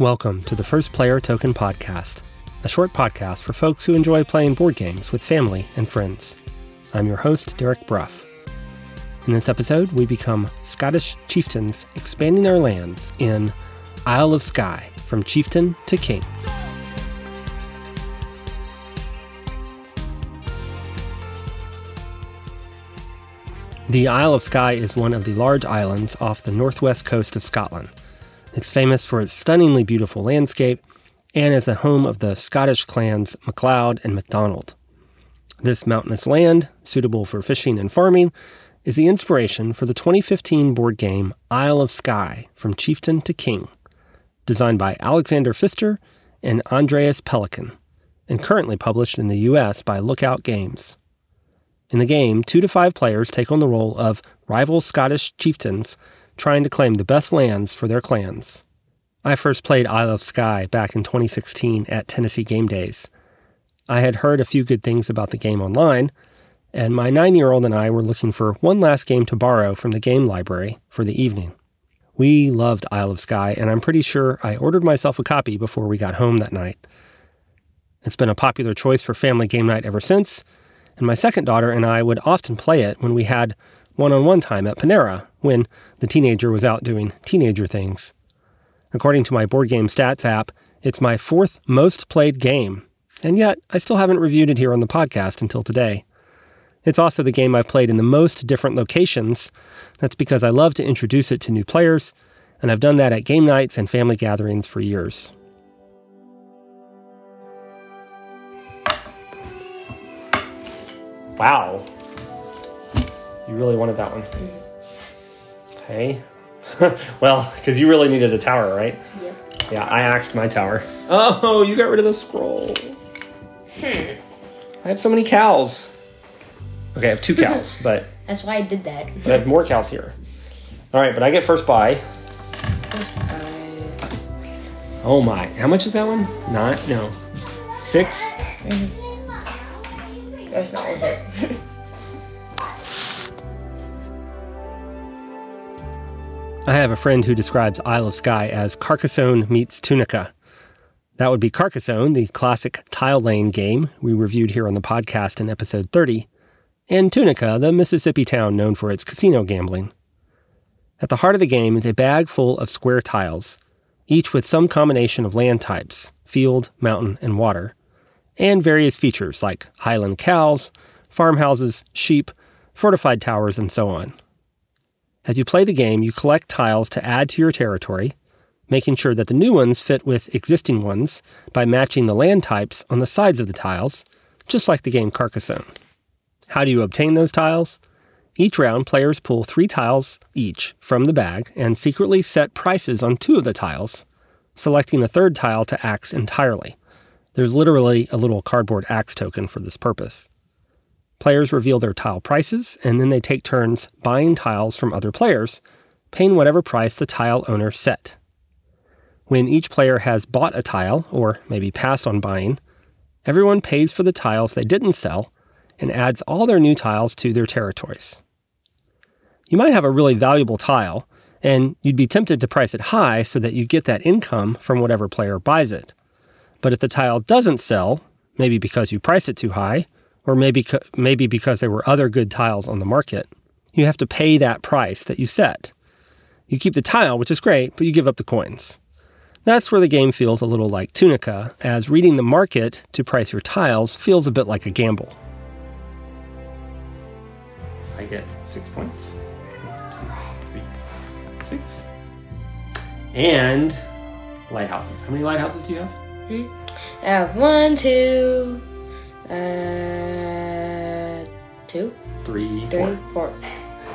Welcome to the First Player Token Podcast, a short podcast for folks who enjoy playing board games with family and friends. I'm your host, Derek Bruff. In this episode, we become Scottish chieftains expanding our lands in Isle of Skye from chieftain to king. The Isle of Skye is one of the large islands off the northwest coast of Scotland. It's famous for its stunningly beautiful landscape and is the home of the Scottish clans MacLeod and MacDonald. This mountainous land, suitable for fishing and farming, is the inspiration for the 2015 board game Isle of Skye From Chieftain to King, designed by Alexander Pfister and Andreas Pelikan, and currently published in the US by Lookout Games. In the game, two to five players take on the role of rival Scottish chieftains trying to claim the best lands for their clans. I first played Isle of Skye back in 2016 at Tennessee Game Days. I had heard a few good things about the game online, and my nine year old and I were looking for one last game to borrow from the game library for the evening. We loved Isle of Skye, and I'm pretty sure I ordered myself a copy before we got home that night. It's been a popular choice for family game night ever since, and my second daughter and I would often play it when we had one on one time at Panera when the teenager was out doing teenager things. According to my board game stats app, it's my fourth most played game, and yet I still haven't reviewed it here on the podcast until today. It's also the game I've played in the most different locations. That's because I love to introduce it to new players, and I've done that at game nights and family gatherings for years. Wow. You really wanted that one. Okay. well, because you really needed a tower, right? Yep. Yeah, I axed my tower. Oh, you got rid of the scroll. Hmm. I have so many cows. Okay, I have two cows, but That's why I did that. I have more cows here. All right, but I get first buy. First buy. Oh my, how much is that one? Not, No, six. That's not worth it. I have a friend who describes Isle of Skye as Carcassonne meets Tunica. That would be Carcassonne, the classic tile laying game we reviewed here on the podcast in episode 30, and Tunica, the Mississippi town known for its casino gambling. At the heart of the game is a bag full of square tiles, each with some combination of land types field, mountain, and water, and various features like highland cows, farmhouses, sheep, fortified towers, and so on. As you play the game, you collect tiles to add to your territory, making sure that the new ones fit with existing ones by matching the land types on the sides of the tiles, just like the game Carcassonne. How do you obtain those tiles? Each round, players pull three tiles each from the bag and secretly set prices on two of the tiles, selecting a third tile to axe entirely. There's literally a little cardboard axe token for this purpose. Players reveal their tile prices, and then they take turns buying tiles from other players, paying whatever price the tile owner set. When each player has bought a tile, or maybe passed on buying, everyone pays for the tiles they didn't sell and adds all their new tiles to their territories. You might have a really valuable tile, and you'd be tempted to price it high so that you get that income from whatever player buys it. But if the tile doesn't sell, maybe because you priced it too high, or maybe, maybe because there were other good tiles on the market, you have to pay that price that you set. You keep the tile, which is great, but you give up the coins. That's where the game feels a little like Tunica, as reading the market to price your tiles feels a bit like a gamble. I get six points. One, two, three, five, six. And lighthouses. How many lighthouses do you have? Hmm? I have one, two, uh, two, Three, three, four. four.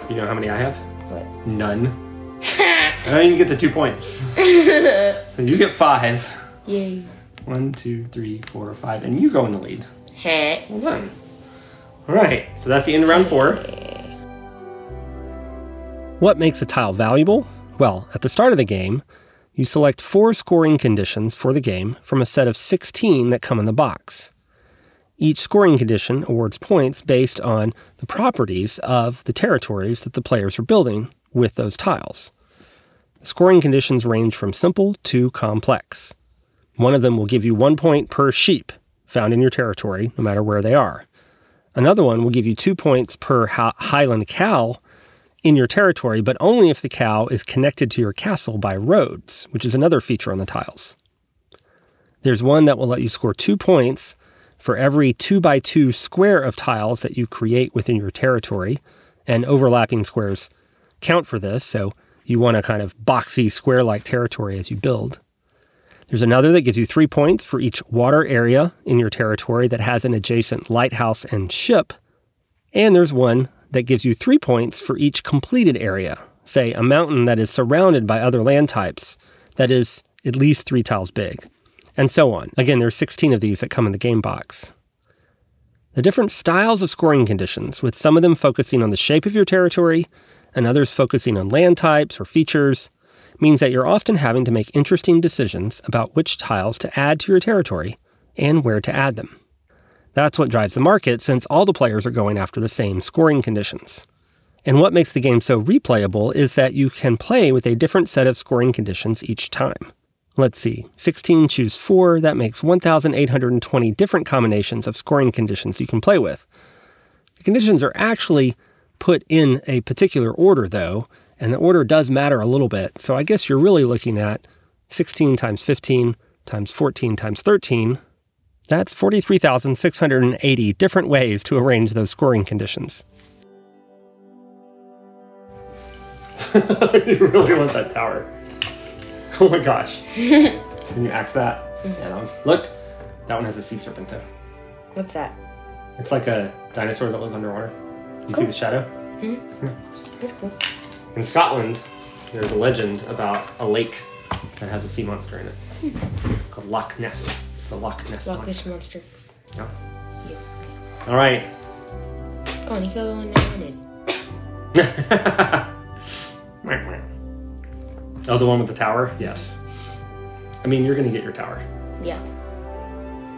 You know how many I have? What? None. I don't even get the two points. so you get five. Yay. One, two, three, four, five, and you go in the lead. Heh. Well done. All right, so that's the end of round four. What makes a tile valuable? Well, at the start of the game, you select four scoring conditions for the game from a set of 16 that come in the box. Each scoring condition awards points based on the properties of the territories that the players are building with those tiles. Scoring conditions range from simple to complex. One of them will give you one point per sheep found in your territory, no matter where they are. Another one will give you two points per Highland cow in your territory, but only if the cow is connected to your castle by roads, which is another feature on the tiles. There's one that will let you score two points for every two by two square of tiles that you create within your territory, and overlapping squares count for this, so you want a kind of boxy square like territory as you build. There's another that gives you three points for each water area in your territory that has an adjacent lighthouse and ship. And there's one that gives you three points for each completed area, say a mountain that is surrounded by other land types that is at least three tiles big, and so on. Again, there are 16 of these that come in the game box. The different styles of scoring conditions, with some of them focusing on the shape of your territory and others focusing on land types or features, means that you're often having to make interesting decisions about which tiles to add to your territory and where to add them. That's what drives the market since all the players are going after the same scoring conditions. And what makes the game so replayable is that you can play with a different set of scoring conditions each time. Let's see, 16 choose 4, that makes 1,820 different combinations of scoring conditions you can play with. The conditions are actually put in a particular order, though, and the order does matter a little bit. So I guess you're really looking at 16 times 15 times 14 times 13 that's 43,680 different ways to arrange those scoring conditions. you really want that tower. Oh my gosh. Can you axe that? Yeah, that was, look, that one has a sea serpent too. What's that? It's like a dinosaur that lives underwater. You cool. see the shadow? Mm-hmm. That's cool. In Scotland, there's a legend about a lake that has a sea monster in it hmm. called Loch Ness It's the Loch Ness Loch Ness monster. Yeah. yeah. All right. Go on, you go on and Oh, the one with the tower? Yes. I mean, you're gonna get your tower. Yeah.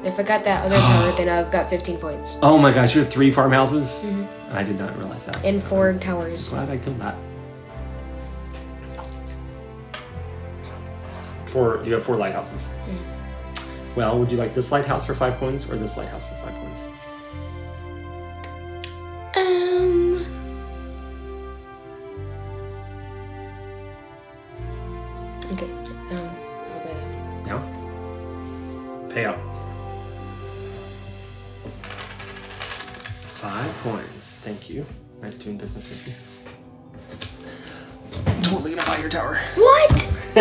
If I got that other tower, then I've got 15 points. Oh my gosh, you have three farmhouses? Mm-hmm. I did not realize that. And four um, towers. Glad I killed that. Four. You have four lighthouses. Mm-hmm. Well, would you like this lighthouse for five coins or this lighthouse for five coins? Five coins. Thank you. Nice doing business with you. I'm totally gonna buy your tower. What?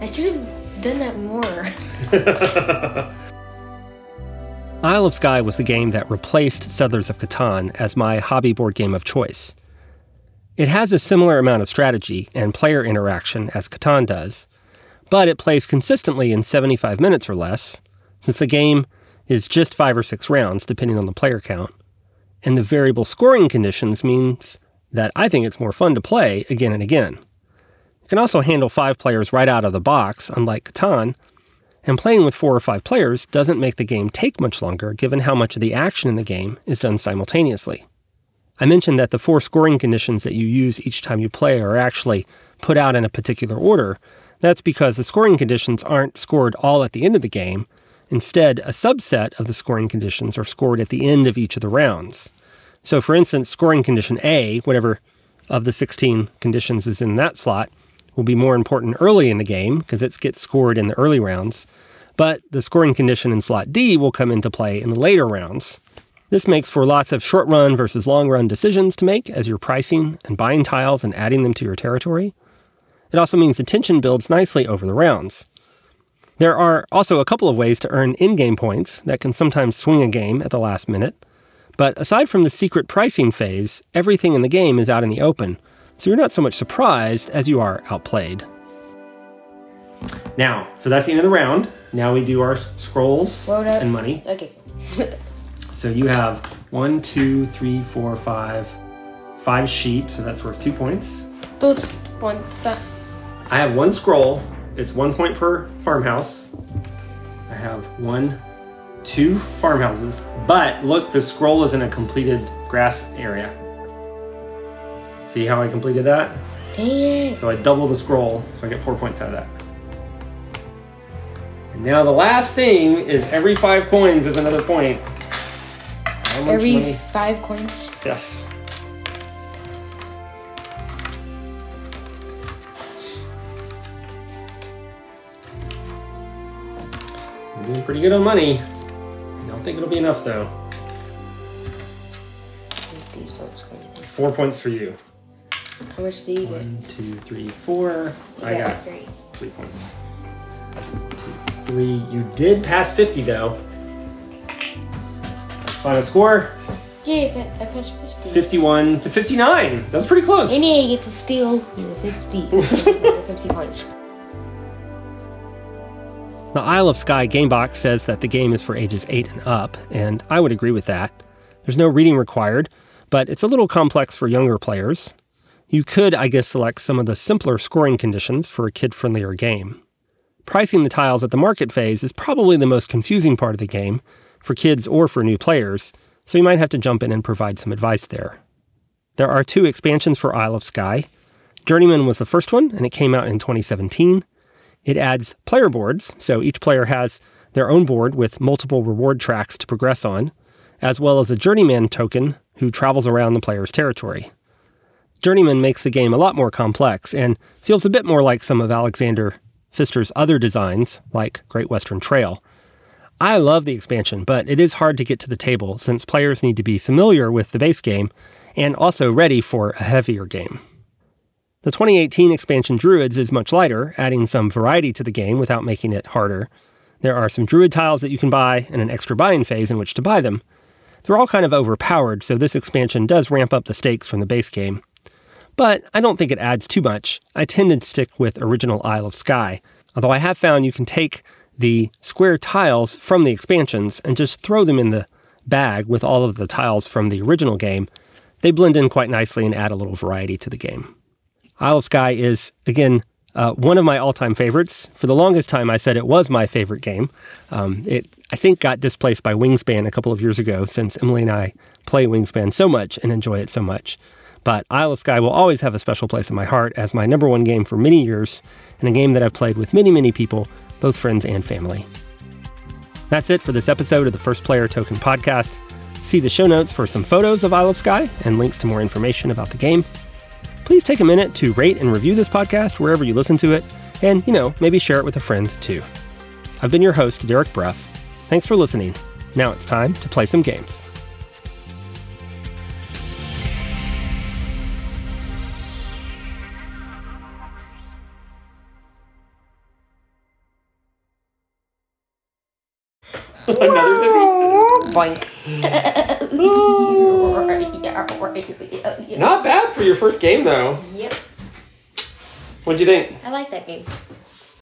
I should have done that more. Isle of Skye was the game that replaced Settlers of Catan as my hobby board game of choice. It has a similar amount of strategy and player interaction as Catan does, but it plays consistently in 75 minutes or less, since the game is just five or six rounds, depending on the player count. And the variable scoring conditions means that I think it's more fun to play again and again You can also handle five players right out of the box, unlike Catan, and playing with four or five players doesn't make the game take much longer given how much of the action in the game is done simultaneously. I mentioned that the four scoring conditions that you use each time you play are actually put out in a particular order. That's because the scoring conditions aren't scored all at the end of the game. Instead, a subset of the scoring conditions are scored at the end of each of the rounds. So, for instance, scoring condition A, whatever of the 16 conditions is in that slot, will be more important early in the game because it gets scored in the early rounds, but the scoring condition in slot D will come into play in the later rounds. This makes for lots of short run versus long run decisions to make as you're pricing and buying tiles and adding them to your territory. It also means the tension builds nicely over the rounds. There are also a couple of ways to earn in game points that can sometimes swing a game at the last minute. But aside from the secret pricing phase, everything in the game is out in the open, so you're not so much surprised as you are outplayed. Now, so that's the end of the round. Now we do our scrolls and money. Okay. so you have one, two, three, four, five, five sheep, so that's worth two points. Dos points. I have one scroll. It's one point per farmhouse. I have one, two farmhouses, but look, the scroll is in a completed grass area. See how I completed that? Dang it. So I double the scroll, so I get four points out of that. And now the last thing is every five coins is another point. How much Every money? five coins. Yes. Doing pretty good on money. I don't think it'll be enough though. These don't score anything. Four points for you. How much do you get? One, two, three, four. You I got three. three points. Two, three. You did pass 50 though. Final score Yeah, I, passed 50. 51 to 59. That's pretty close. And I get to steal the 50. 50 points. The Isle of Skye Gamebox says that the game is for ages 8 and up, and I would agree with that. There's no reading required, but it's a little complex for younger players. You could, I guess, select some of the simpler scoring conditions for a kid friendlier game. Pricing the tiles at the market phase is probably the most confusing part of the game, for kids or for new players, so you might have to jump in and provide some advice there. There are two expansions for Isle of Skye. Journeyman was the first one, and it came out in 2017. It adds player boards, so each player has their own board with multiple reward tracks to progress on, as well as a journeyman token who travels around the player's territory. Journeyman makes the game a lot more complex and feels a bit more like some of Alexander Pfister's other designs, like Great Western Trail. I love the expansion, but it is hard to get to the table since players need to be familiar with the base game and also ready for a heavier game. The 2018 expansion Druids is much lighter, adding some variety to the game without making it harder. There are some Druid tiles that you can buy and an extra buy in phase in which to buy them. They're all kind of overpowered, so this expansion does ramp up the stakes from the base game. But I don't think it adds too much. I tend to stick with original Isle of Skye, although I have found you can take the square tiles from the expansions and just throw them in the bag with all of the tiles from the original game. They blend in quite nicely and add a little variety to the game. Isle of Skye is, again, uh, one of my all time favorites. For the longest time, I said it was my favorite game. Um, it, I think, got displaced by Wingspan a couple of years ago since Emily and I play Wingspan so much and enjoy it so much. But Isle of Skye will always have a special place in my heart as my number one game for many years and a game that I've played with many, many people, both friends and family. That's it for this episode of the First Player Token podcast. See the show notes for some photos of Isle of Skye and links to more information about the game. Please take a minute to rate and review this podcast wherever you listen to it, and, you know, maybe share it with a friend too. I've been your host, Derek Bruff. Thanks for listening. Now it's time to play some games. Boink. Not bad for your first game, though. Yep. What'd you think? I like that game.